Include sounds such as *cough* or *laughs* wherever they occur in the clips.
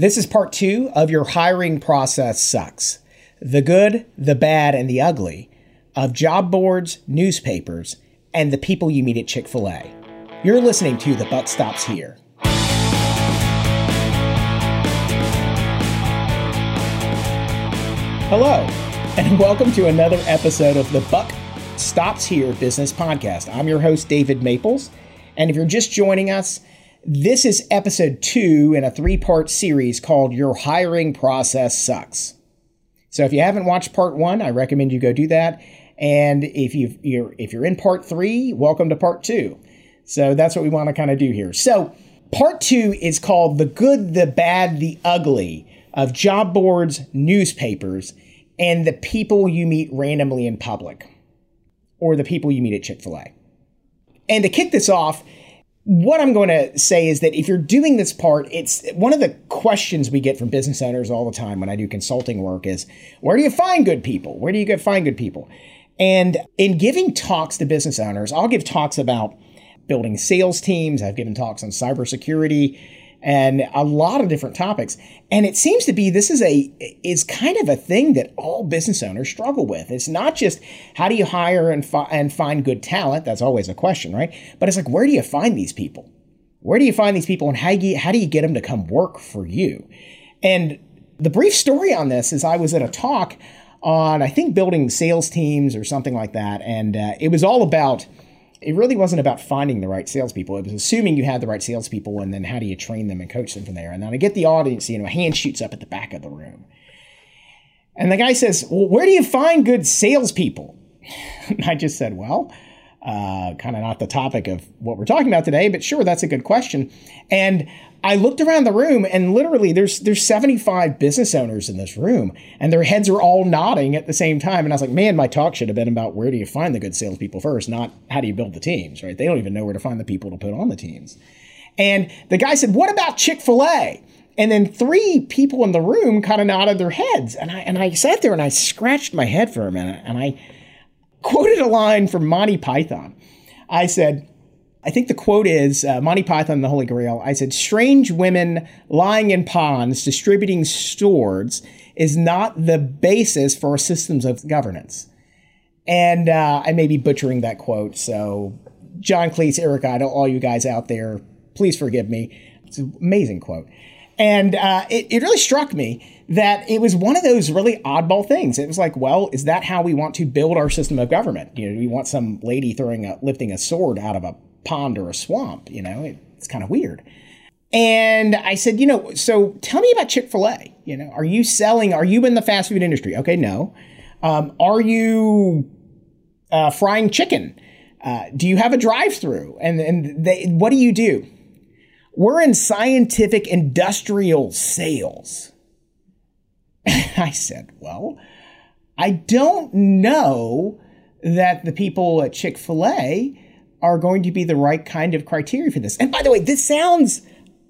This is part two of Your Hiring Process Sucks The Good, the Bad, and the Ugly of job boards, newspapers, and the people you meet at Chick fil A. You're listening to The Buck Stops Here. Hello, and *laughs* welcome to another episode of the Buck Stops Here Business Podcast. I'm your host, David Maples. And if you're just joining us, this is episode two in a three part series called Your Hiring Process Sucks. So if you haven't watched part one, I recommend you go do that. And if you you're if you're in part three, welcome to part two. So that's what we want to kind of do here. So part two is called The Good, the Bad, the Ugly of job boards, newspapers, and the people you meet randomly in public, or the people you meet at Chick fil A. And to kick this off, what I'm going to say is that if you're doing this part, it's one of the questions we get from business owners all the time when I do consulting work is where do you find good people? Where do you go find good people? And in giving talks to business owners, I'll give talks about building sales teams. I've given talks on cybersecurity and a lot of different topics. And it seems to be this is a is kind of a thing that all business owners struggle with. It's not just how do you hire and fi- and find good talent. That's always a question, right? But it's like where do you find these people? Where do you find these people, and how do you, how do you get them to come work for you? And the brief story on this is I was at a talk on I think building sales teams or something like that, and uh, it was all about it really wasn't about finding the right salespeople. It was assuming you had the right salespeople, and then how do you train them and coach them from there? And then I get the audience, you know, a hand shoots up at the back of the room. And the guy says, Well, where do you find good salespeople? *laughs* I just said, Well, uh, kind of not the topic of what we're talking about today, but sure, that's a good question. And I looked around the room and literally there's there's 75 business owners in this room and their heads are all nodding at the same time. And I was like, man, my talk should have been about where do you find the good salespeople first, not how do you build the teams, right? They don't even know where to find the people to put on the teams. And the guy said, what about Chick-fil-A? And then three people in the room kind of nodded their heads. And I and I sat there and I scratched my head for a minute and I quoted a line from Monty Python. I said, I think the quote is uh, Monty Python and the Holy Grail. I said, Strange women lying in ponds distributing swords is not the basis for systems of governance. And uh, I may be butchering that quote. So, John Cleese, Eric Idle, all you guys out there, please forgive me. It's an amazing quote. And uh, it, it really struck me that it was one of those really oddball things. It was like, well, is that how we want to build our system of government? You know, do we want some lady throwing a, lifting a sword out of a pond or a swamp. You know, it, it's kind of weird. And I said, you know, so tell me about Chick fil A. You know, are you selling, are you in the fast food industry? Okay, no. Um, are you uh, frying chicken? Uh, do you have a drive through? And, and they, what do you do? We're in scientific industrial sales. *laughs* I said, well, I don't know that the people at Chick fil A are going to be the right kind of criteria for this. And by the way, this sounds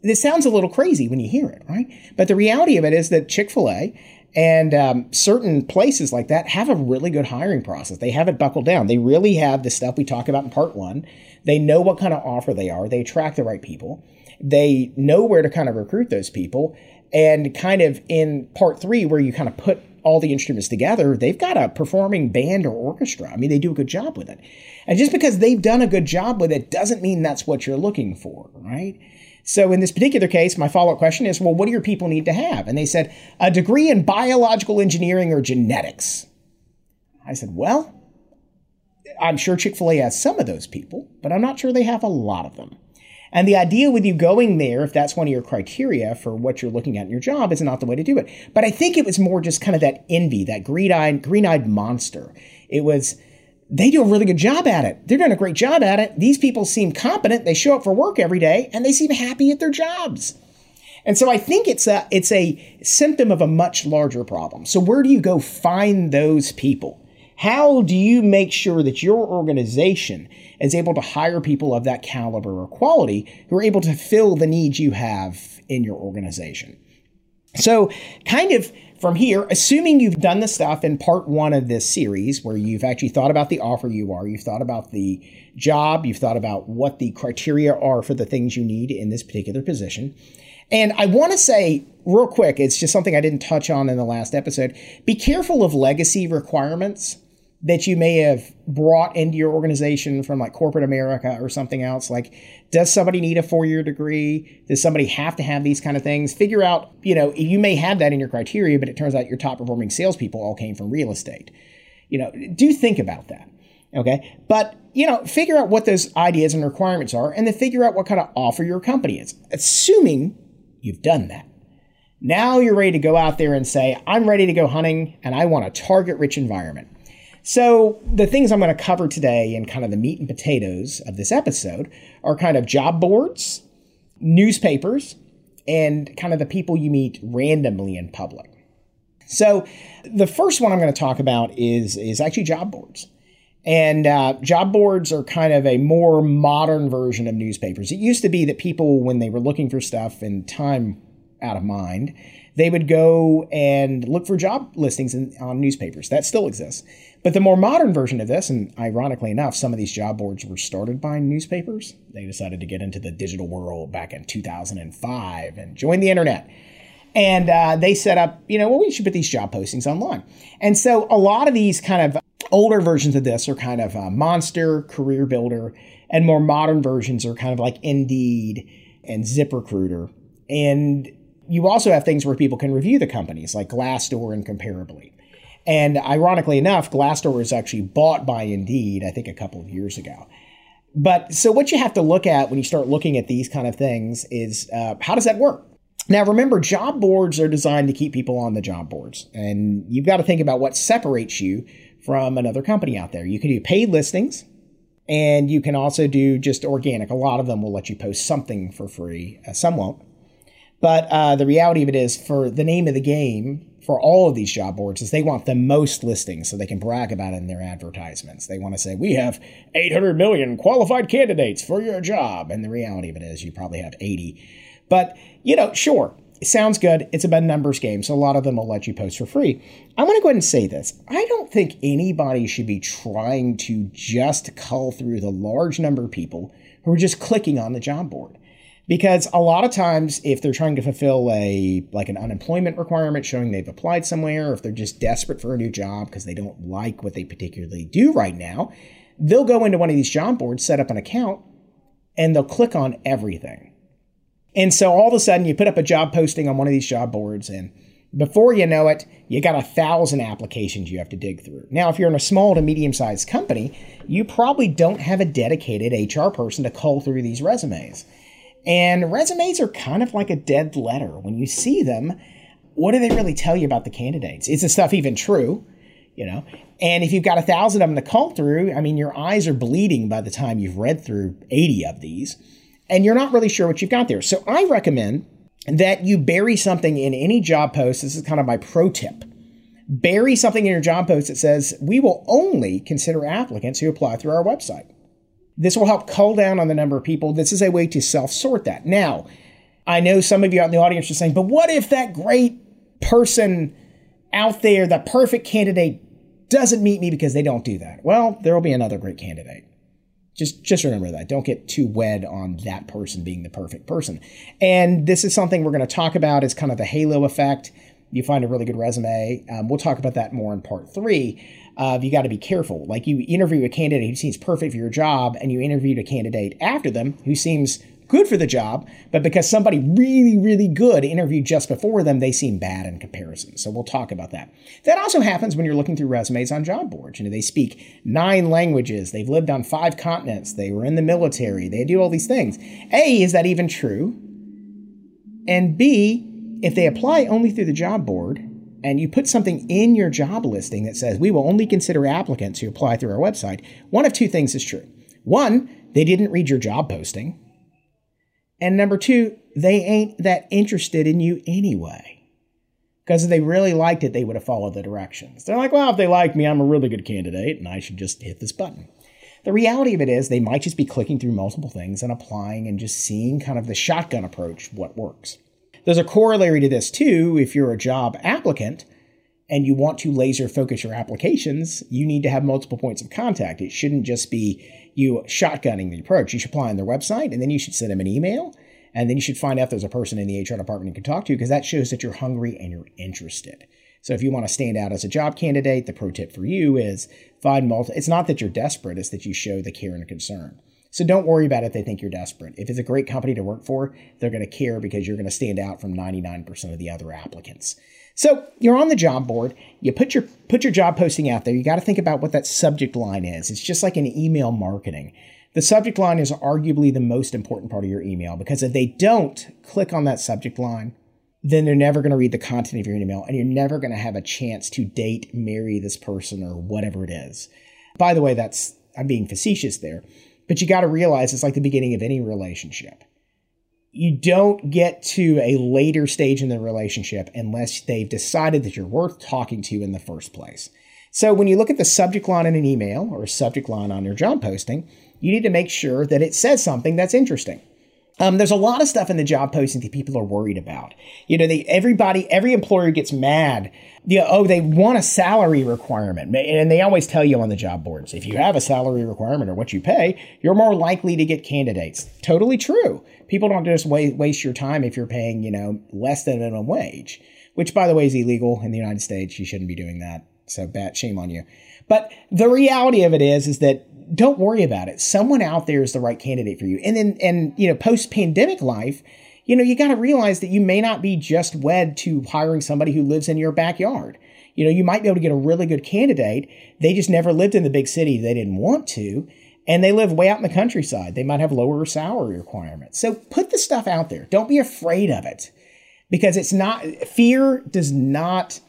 this sounds a little crazy when you hear it, right? But the reality of it is that Chick Fil A and um, certain places like that have a really good hiring process. They have it buckled down. They really have the stuff we talk about in part one. They know what kind of offer they are. They attract the right people. They know where to kind of recruit those people. And kind of in part three, where you kind of put all the instruments together, they've got a performing band or orchestra. I mean, they do a good job with it. And just because they've done a good job with it doesn't mean that's what you're looking for, right? So in this particular case, my follow up question is well, what do your people need to have? And they said, a degree in biological engineering or genetics. I said, well, I'm sure Chick fil A has some of those people, but I'm not sure they have a lot of them. And the idea with you going there, if that's one of your criteria for what you're looking at in your job, is not the way to do it. But I think it was more just kind of that envy, that green-eyed, green-eyed monster. It was they do a really good job at it. They're doing a great job at it. These people seem competent. They show up for work every day and they seem happy at their jobs. And so I think it's a it's a symptom of a much larger problem. So where do you go find those people? How do you make sure that your organization is able to hire people of that caliber or quality who are able to fill the needs you have in your organization? So, kind of from here, assuming you've done the stuff in part one of this series where you've actually thought about the offer you are, you've thought about the job, you've thought about what the criteria are for the things you need in this particular position. And I want to say real quick, it's just something I didn't touch on in the last episode. Be careful of legacy requirements that you may have brought into your organization from like corporate America or something else. Like, does somebody need a four year degree? Does somebody have to have these kind of things? Figure out, you know, you may have that in your criteria, but it turns out your top performing salespeople all came from real estate. You know, do think about that. Okay. But, you know, figure out what those ideas and requirements are and then figure out what kind of offer your company is, assuming you've done that. Now you're ready to go out there and say, I'm ready to go hunting and I want a target rich environment. So, the things I'm going to cover today and kind of the meat and potatoes of this episode are kind of job boards, newspapers, and kind of the people you meet randomly in public. So, the first one I'm going to talk about is, is actually job boards. And uh, job boards are kind of a more modern version of newspapers. It used to be that people, when they were looking for stuff and time out of mind, they would go and look for job listings in, on newspapers. That still exists. But the more modern version of this, and ironically enough, some of these job boards were started by newspapers. They decided to get into the digital world back in 2005 and join the internet. And uh, they set up, you know, well, we should put these job postings online. And so a lot of these kind of older versions of this are kind of uh, Monster, Career Builder, and more modern versions are kind of like Indeed and ZipRecruiter. And you also have things where people can review the companies like Glassdoor and Comparably. And ironically enough, Glassdoor was actually bought by Indeed, I think a couple of years ago. But so what you have to look at when you start looking at these kind of things is uh, how does that work? Now, remember, job boards are designed to keep people on the job boards. And you've got to think about what separates you from another company out there. You can do paid listings, and you can also do just organic. A lot of them will let you post something for free, uh, some won't. But uh, the reality of it is, for the name of the game, for all of these job boards is they want the most listings so they can brag about it in their advertisements. They want to say, we have 800 million qualified candidates for your job. And the reality of it is you probably have 80. But, you know, sure, it sounds good. It's about numbers game. So a lot of them will let you post for free. I'm going to go ahead and say this. I don't think anybody should be trying to just cull through the large number of people who are just clicking on the job board because a lot of times if they're trying to fulfill a like an unemployment requirement showing they've applied somewhere or if they're just desperate for a new job because they don't like what they particularly do right now they'll go into one of these job boards set up an account and they'll click on everything. And so all of a sudden you put up a job posting on one of these job boards and before you know it you got a thousand applications you have to dig through. Now if you're in a small to medium sized company you probably don't have a dedicated hr person to cull through these resumes and resumes are kind of like a dead letter. When you see them, what do they really tell you about the candidates? Is the stuff even true? You know, and if you've got a thousand of them to call through, I mean, your eyes are bleeding by the time you've read through 80 of these, and you're not really sure what you've got there. So I recommend that you bury something in any job post. This is kind of my pro tip. Bury something in your job post that says, We will only consider applicants who apply through our website. This will help cull down on the number of people. This is a way to self sort that. Now, I know some of you out in the audience are saying, but what if that great person out there, the perfect candidate, doesn't meet me because they don't do that? Well, there will be another great candidate. Just, just remember that. Don't get too wed on that person being the perfect person. And this is something we're going to talk about as kind of the halo effect. You find a really good resume. Um, we'll talk about that more in part three uh, you got to be careful. Like you interview a candidate who seems perfect for your job, and you interviewed a candidate after them who seems good for the job, but because somebody really, really good interviewed just before them, they seem bad in comparison. So we'll talk about that. That also happens when you're looking through resumes on job boards. You know, they speak nine languages, they've lived on five continents, they were in the military, they do all these things. A, is that even true? And B, if they apply only through the job board, and you put something in your job listing that says we will only consider applicants who apply through our website, one of two things is true. One, they didn't read your job posting. And number two, they ain't that interested in you anyway. Because if they really liked it, they would have followed the directions. They're like, well, if they like me, I'm a really good candidate and I should just hit this button. The reality of it is, they might just be clicking through multiple things and applying and just seeing kind of the shotgun approach, what works. There's a corollary to this too. If you're a job applicant and you want to laser focus your applications, you need to have multiple points of contact. It shouldn't just be you shotgunning the approach. You should apply on their website and then you should send them an email And then you should find out there's a person in the HR department you can talk to because that shows that you're hungry and you're interested. So if you want to stand out as a job candidate, the pro tip for you is find multiple. It's not that you're desperate, it's that you show the care and concern. So don't worry about it if they think you're desperate. If it's a great company to work for, they're going to care because you're going to stand out from 99% of the other applicants. So you're on the job board. You put your put your job posting out there. You got to think about what that subject line is. It's just like an email marketing. The subject line is arguably the most important part of your email because if they don't click on that subject line, then they're never going to read the content of your email and you're never going to have a chance to date, marry this person or whatever it is. By the way, that's I'm being facetious there. But you got to realize it's like the beginning of any relationship. You don't get to a later stage in the relationship unless they've decided that you're worth talking to in the first place. So when you look at the subject line in an email or a subject line on your job posting, you need to make sure that it says something that's interesting. Um, there's a lot of stuff in the job posting that people are worried about. You know, they everybody, every employer gets mad. You know, oh, they want a salary requirement, and they always tell you on the job boards if you have a salary requirement or what you pay, you're more likely to get candidates. Totally true. People don't just waste, your time if you're paying, you know, less than minimum wage, which by the way is illegal in the United States. You shouldn't be doing that. So bad, shame on you. But the reality of it is, is that don't worry about it. Someone out there is the right candidate for you. And then, and you know, post pandemic life, you know, you got to realize that you may not be just wed to hiring somebody who lives in your backyard. You know, you might be able to get a really good candidate. They just never lived in the big city. They didn't want to. And they live way out in the countryside. They might have lower salary requirements. So put the stuff out there. Don't be afraid of it because it's not, fear does not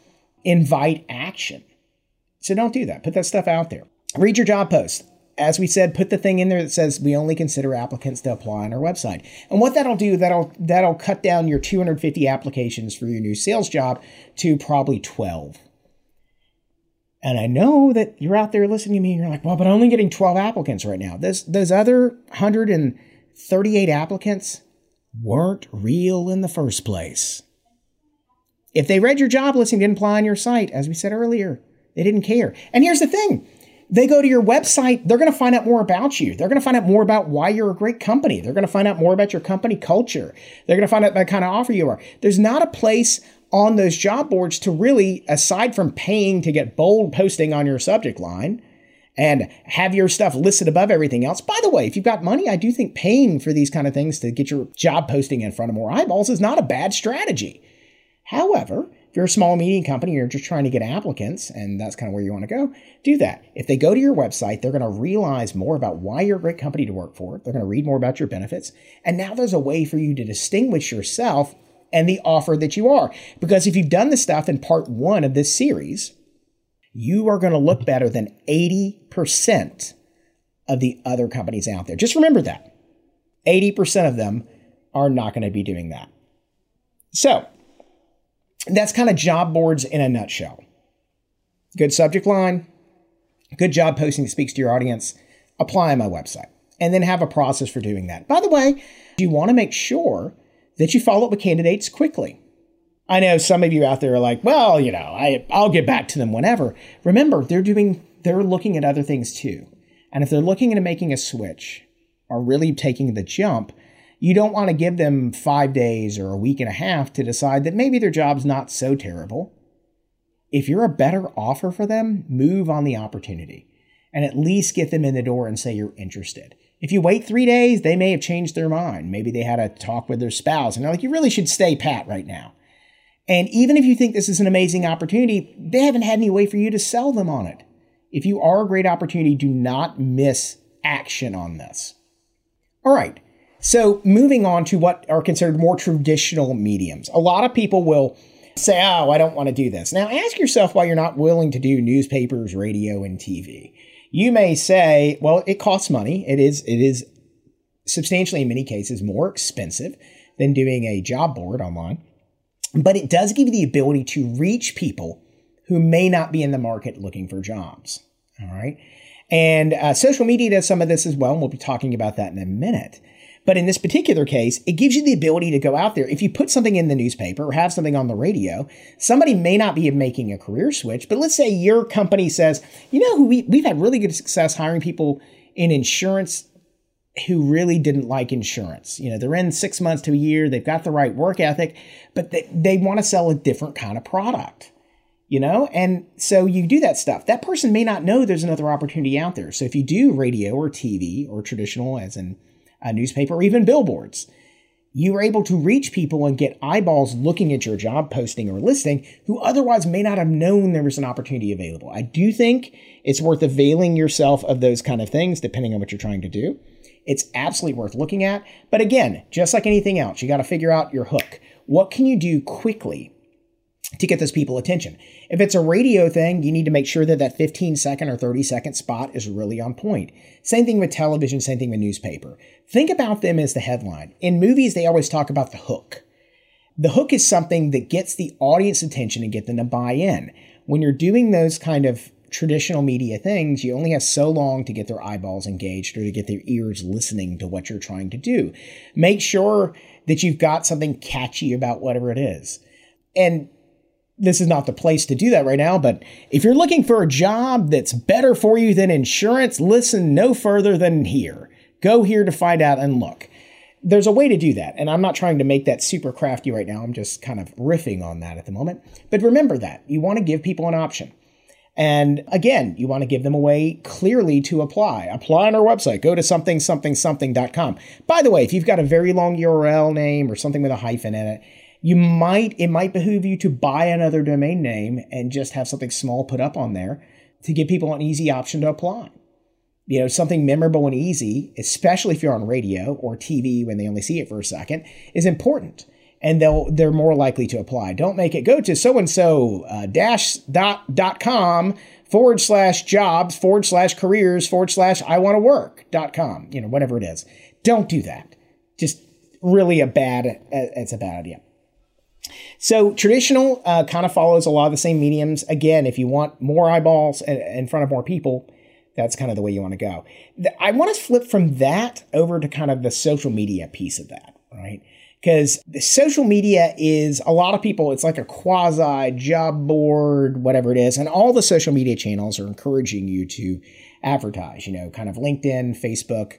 invite action. So don't do that. Put that stuff out there. Read your job post as we said, put the thing in there that says we only consider applicants to apply on our website. And what that'll do, that'll that'll cut down your 250 applications for your new sales job to probably 12. And I know that you're out there listening to me and you're like, well, but I'm only getting 12 applicants right now. Those those other 138 applicants weren't real in the first place. If they read your job listing, didn't apply on your site, as we said earlier, they didn't care. And here's the thing they go to your website, they're going to find out more about you. They're going to find out more about why you're a great company. They're going to find out more about your company culture. They're going to find out what kind of offer you are. There's not a place on those job boards to really, aside from paying to get bold posting on your subject line and have your stuff listed above everything else. By the way, if you've got money, I do think paying for these kind of things to get your job posting in front of more eyeballs is not a bad strategy. However, if you're a small medium company, you're just trying to get applicants, and that's kind of where you want to go, do that. If they go to your website, they're going to realize more about why you're a great company to work for. They're going to read more about your benefits. And now there's a way for you to distinguish yourself and the offer that you are. Because if you've done the stuff in part one of this series, you are going to look better than 80% of the other companies out there. Just remember that 80% of them are not going to be doing that. So, that's kind of job boards in a nutshell. Good subject line, good job posting that speaks to your audience, apply on my website, and then have a process for doing that. By the way, you want to make sure that you follow up with candidates quickly. I know some of you out there are like, well, you know, I, I'll get back to them whenever. Remember, they're doing, they're looking at other things too. And if they're looking into making a switch or really taking the jump, you don't want to give them five days or a week and a half to decide that maybe their job's not so terrible. If you're a better offer for them, move on the opportunity and at least get them in the door and say you're interested. If you wait three days, they may have changed their mind. Maybe they had a talk with their spouse and they're like, you really should stay pat right now. And even if you think this is an amazing opportunity, they haven't had any way for you to sell them on it. If you are a great opportunity, do not miss action on this. All right. So, moving on to what are considered more traditional mediums. A lot of people will say, Oh, I don't want to do this. Now, ask yourself why you're not willing to do newspapers, radio, and TV. You may say, Well, it costs money. It is, it is substantially, in many cases, more expensive than doing a job board online. But it does give you the ability to reach people who may not be in the market looking for jobs. All right. And uh, social media does some of this as well. And we'll be talking about that in a minute. But in this particular case, it gives you the ability to go out there. If you put something in the newspaper or have something on the radio, somebody may not be making a career switch, but let's say your company says, you know, we, we've had really good success hiring people in insurance who really didn't like insurance. You know, they're in six months to a year, they've got the right work ethic, but they, they want to sell a different kind of product, you know? And so you do that stuff. That person may not know there's another opportunity out there. So if you do radio or TV or traditional, as in a newspaper or even billboards, you are able to reach people and get eyeballs looking at your job posting or listing who otherwise may not have known there was an opportunity available. I do think it's worth availing yourself of those kind of things depending on what you're trying to do. It's absolutely worth looking at. But again, just like anything else, you got to figure out your hook. What can you do quickly to get those people attention? If it's a radio thing, you need to make sure that that 15 second or 30 second spot is really on point. Same thing with television, same thing with newspaper. Think about them as the headline. In movies, they always talk about the hook. The hook is something that gets the audience attention and get them to buy in. When you're doing those kind of traditional media things, you only have so long to get their eyeballs engaged or to get their ears listening to what you're trying to do. Make sure that you've got something catchy about whatever it is. And this is not the place to do that right now, but if you're looking for a job that's better for you than insurance, listen no further than here. Go here to find out and look. There's a way to do that, and I'm not trying to make that super crafty right now. I'm just kind of riffing on that at the moment. But remember that you want to give people an option. And again, you want to give them a way clearly to apply. Apply on our website. Go to something, something, something.com. By the way, if you've got a very long URL name or something with a hyphen in it, you might, it might behoove you to buy another domain name and just have something small put up on there to give people an easy option to apply. You know, something memorable and easy, especially if you're on radio or TV when they only see it for a second, is important and they'll they're more likely to apply. Don't make it go to so and so dash dot dot com forward slash jobs forward slash careers forward slash I want to work dot com. You know whatever it is. Don't do that. Just really a bad. It's a bad idea. So traditional uh, kind of follows a lot of the same mediums. Again, if you want more eyeballs in front of more people, that's kind of the way you want to go. I want to flip from that over to kind of the social media piece of that, right? because the social media is a lot of people, it's like a quasi job board, whatever it is. And all the social media channels are encouraging you to advertise, you know, kind of LinkedIn, Facebook,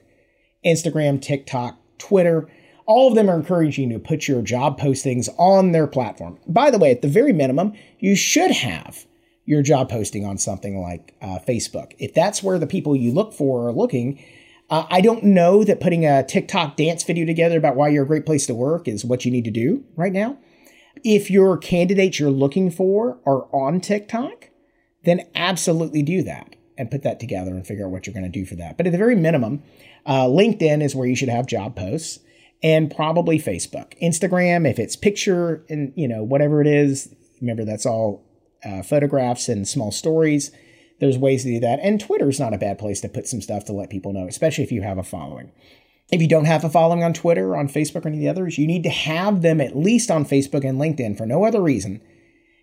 Instagram, TikTok, Twitter. All of them are encouraging you to put your job postings on their platform. By the way, at the very minimum, you should have your job posting on something like uh, Facebook. If that's where the people you look for are looking, uh, I don't know that putting a TikTok dance video together about why you're a great place to work is what you need to do right now. If your candidates you're looking for are on TikTok, then absolutely do that and put that together and figure out what you're going to do for that. But at the very minimum, uh, LinkedIn is where you should have job posts and probably Facebook. Instagram, if it's picture and, you know, whatever it is, remember that's all uh, photographs and small stories there's ways to do that. And Twitter's not a bad place to put some stuff to let people know, especially if you have a following. If you don't have a following on Twitter, on Facebook, or any of the others, you need to have them at least on Facebook and LinkedIn for no other reason.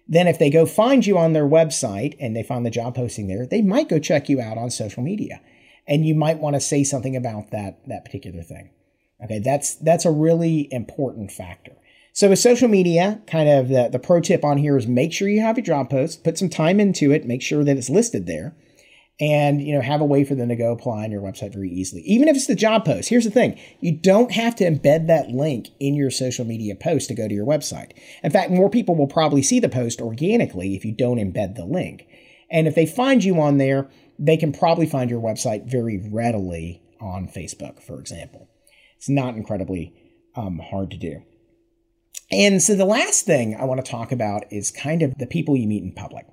Then, if they go find you on their website and they find the job posting there, they might go check you out on social media, and you might want to say something about that that particular thing. Okay, that's that's a really important factor. So with social media, kind of the, the pro tip on here is make sure you have your job post, put some time into it, make sure that it's listed there, and you know have a way for them to go apply on your website very easily. Even if it's the job post. Here's the thing: you don't have to embed that link in your social media post to go to your website. In fact, more people will probably see the post organically if you don't embed the link. And if they find you on there, they can probably find your website very readily on Facebook, for example. It's not incredibly um, hard to do. And so the last thing I want to talk about is kind of the people you meet in public.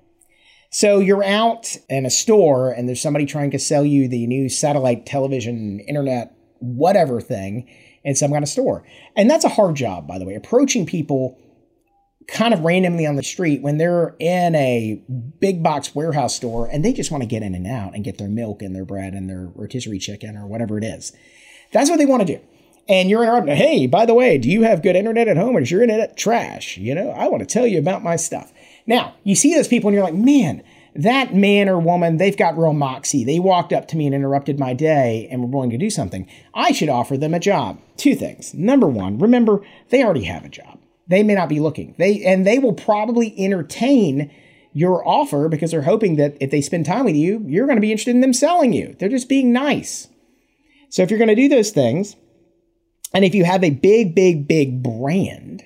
So you're out in a store and there's somebody trying to sell you the new satellite television, internet, whatever thing in some kind of store. And that's a hard job, by the way, approaching people kind of randomly on the street when they're in a big box warehouse store and they just want to get in and out and get their milk and their bread and their rotisserie chicken or whatever it is. That's what they want to do and you're interrupting. Hey, by the way, do you have good internet at home or is your internet trash? You know, I want to tell you about my stuff. Now, you see those people and you're like, man, that man or woman, they've got real moxie. They walked up to me and interrupted my day and were willing to do something. I should offer them a job. Two things. Number one, remember, they already have a job. They may not be looking. They and they will probably entertain your offer because they're hoping that if they spend time with you, you're going to be interested in them selling you. They're just being nice. So if you're going to do those things, and if you have a big, big, big brand,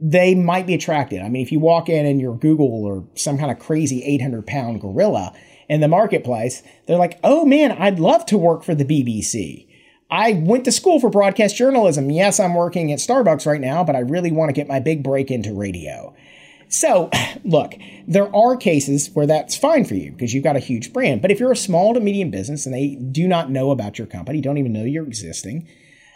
they might be attracted. I mean, if you walk in and you're Google or some kind of crazy 800 pound gorilla in the marketplace, they're like, oh man, I'd love to work for the BBC. I went to school for broadcast journalism. Yes, I'm working at Starbucks right now, but I really want to get my big break into radio. So, *clears throat* look, there are cases where that's fine for you because you've got a huge brand. But if you're a small to medium business and they do not know about your company, don't even know you're existing,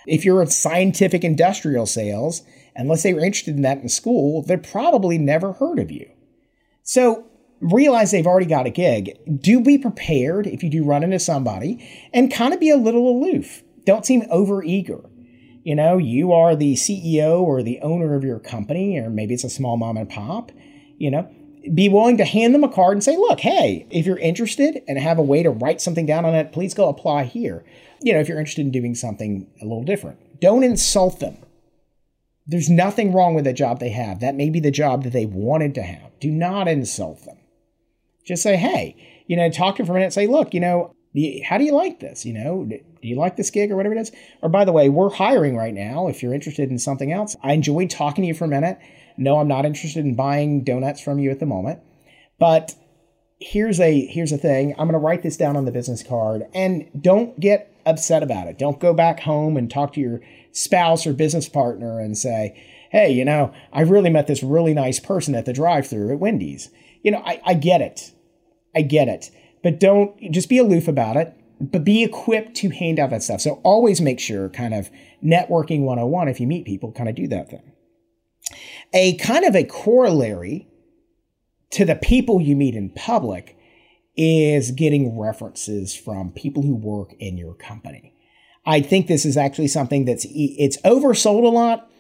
if you're in scientific industrial sales, unless they were interested in that in school, they've probably never heard of you. So realize they've already got a gig. Do be prepared if you do run into somebody and kind of be a little aloof. Don't seem over eager. You know, you are the CEO or the owner of your company, or maybe it's a small mom and pop. You know, be willing to hand them a card and say, look, hey, if you're interested and have a way to write something down on it, please go apply here. You know, if you're interested in doing something a little different, don't insult them. There's nothing wrong with the job they have. That may be the job that they wanted to have. Do not insult them. Just say, hey, you know, talk to them for a minute. Say, look, you know, how do you like this? You know, do you like this gig or whatever it is? Or by the way, we're hiring right now. If you're interested in something else, I enjoyed talking to you for a minute. No, I'm not interested in buying donuts from you at the moment. But here's a here's a thing. I'm going to write this down on the business card and don't get upset about it. Don't go back home and talk to your spouse or business partner and say, "Hey, you know, I really met this really nice person at the drive-through at Wendy's." You know, I, I get it. I get it. But don't just be aloof about it, but be equipped to hand out that stuff. So always make sure kind of networking 101 if you meet people, kind of do that thing. A kind of a corollary to the people you meet in public is getting references from people who work in your company. I think this is actually something that's it's oversold a lot,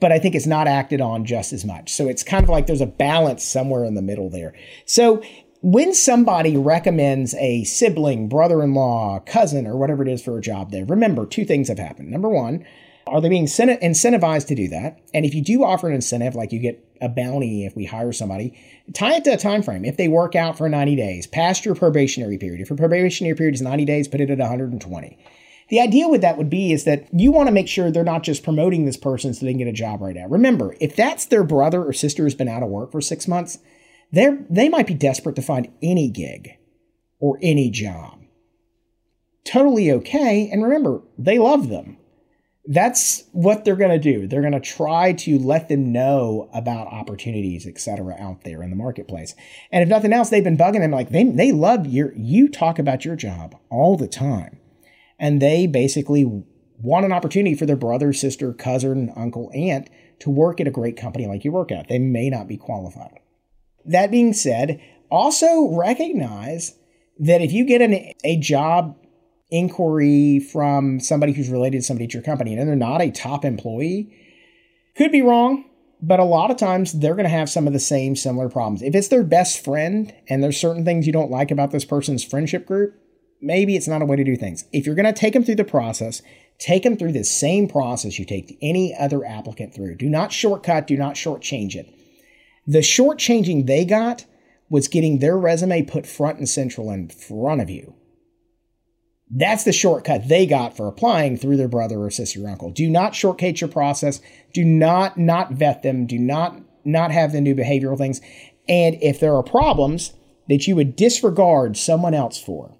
but I think it's not acted on just as much. So it's kind of like there's a balance somewhere in the middle there. So when somebody recommends a sibling, brother-in-law, cousin, or whatever it is for a job there, remember two things have happened. Number one, are they being incentivized to do that? And if you do offer an incentive, like you get a bounty if we hire somebody, tie it to a time frame. If they work out for 90 days, past your probationary period. If your probationary period is 90 days, put it at 120. The idea with that would be is that you want to make sure they're not just promoting this person so they can get a job right now. Remember, if that's their brother or sister who's been out of work for six months, they they might be desperate to find any gig or any job. Totally okay. And remember, they love them that's what they're going to do. They're going to try to let them know about opportunities, et cetera, out there in the marketplace. And if nothing else, they've been bugging them like they, they love your, you talk about your job all the time. And they basically want an opportunity for their brother, sister, cousin, uncle, aunt to work at a great company like you work at. They may not be qualified. That being said, also recognize that if you get an, a job inquiry from somebody who's related to somebody at your company and they're not a top employee, could be wrong, but a lot of times they're going to have some of the same similar problems. If it's their best friend and there's certain things you don't like about this person's friendship group, maybe it's not a way to do things. If you're going to take them through the process, take them through the same process you take any other applicant through. Do not shortcut, do not shortchange it. The shortchanging they got was getting their resume put front and central in front of you. That's the shortcut they got for applying through their brother or sister or uncle. Do not shortcut your process. Do not not vet them. Do not not have them do behavioral things. And if there are problems that you would disregard someone else for,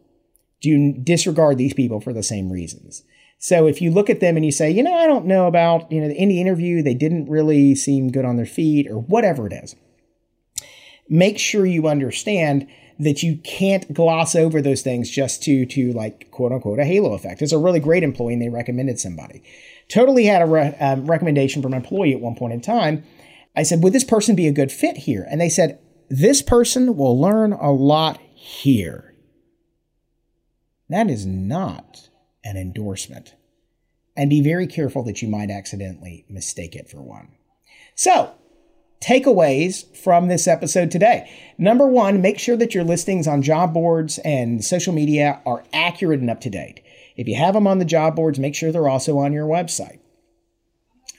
do disregard these people for the same reasons. So if you look at them and you say, you know, I don't know about, you know, the interview, they didn't really seem good on their feet or whatever it is, make sure you understand that you can't gloss over those things just to to like quote unquote a halo effect. It's a really great employee and they recommended somebody. Totally had a re- um, recommendation from an employee at one point in time. I said, would this person be a good fit here? And they said, this person will learn a lot here. That is not an endorsement. And be very careful that you might accidentally mistake it for one. So, takeaways from this episode today. Number one, make sure that your listings on job boards and social media are accurate and up to date. If you have them on the job boards, make sure they're also on your website.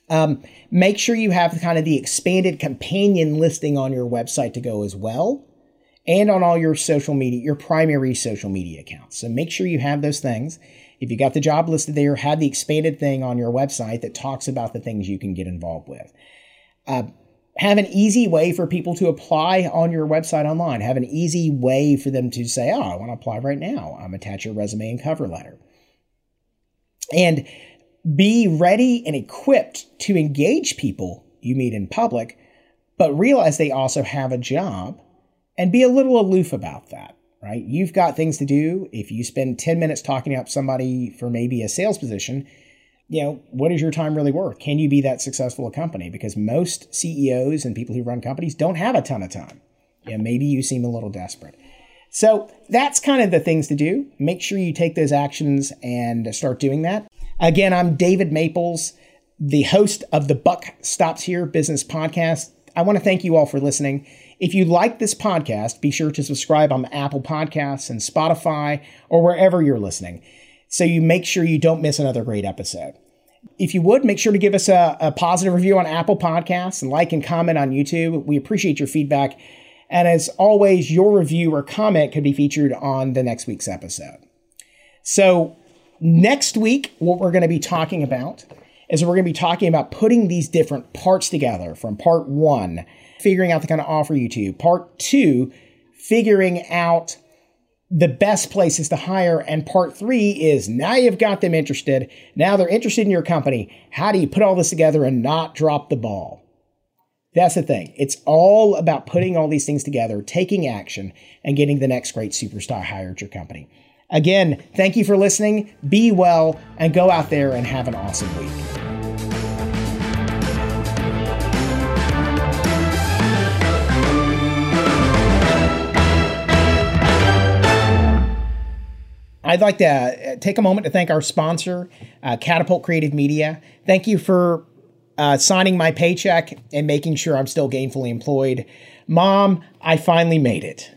Um, make sure you have kind of the expanded companion listing on your website to go as well, and on all your social media, your primary social media accounts. So make sure you have those things. If you got the job listed there, have the expanded thing on your website that talks about the things you can get involved with. Uh, have an easy way for people to apply on your website online. Have an easy way for them to say, oh, I want to apply right now. I'm attach your resume and cover letter. And be ready and equipped to engage people you meet in public, but realize they also have a job and be a little aloof about that, right? You've got things to do. If you spend 10 minutes talking up somebody for maybe a sales position, you know, what is your time really worth? Can you be that successful a company? Because most CEOs and people who run companies don't have a ton of time. Yeah, maybe you seem a little desperate. So that's kind of the things to do. Make sure you take those actions and start doing that. Again, I'm David Maples, the host of the Buck Stops Here Business Podcast. I want to thank you all for listening. If you like this podcast, be sure to subscribe on Apple Podcasts and Spotify or wherever you're listening so you make sure you don't miss another great episode. If you would, make sure to give us a, a positive review on Apple Podcasts and like and comment on YouTube. We appreciate your feedback. And as always, your review or comment could be featured on the next week's episode. So, next week, what we're going to be talking about is we're going to be talking about putting these different parts together from part one, figuring out the kind of offer you to, part two, figuring out the best places to hire. And part three is now you've got them interested. Now they're interested in your company. How do you put all this together and not drop the ball? That's the thing. It's all about putting all these things together, taking action, and getting the next great superstar hired at your company. Again, thank you for listening. Be well and go out there and have an awesome week. I'd like to uh, take a moment to thank our sponsor, uh, Catapult Creative Media. Thank you for uh, signing my paycheck and making sure I'm still gainfully employed. Mom, I finally made it.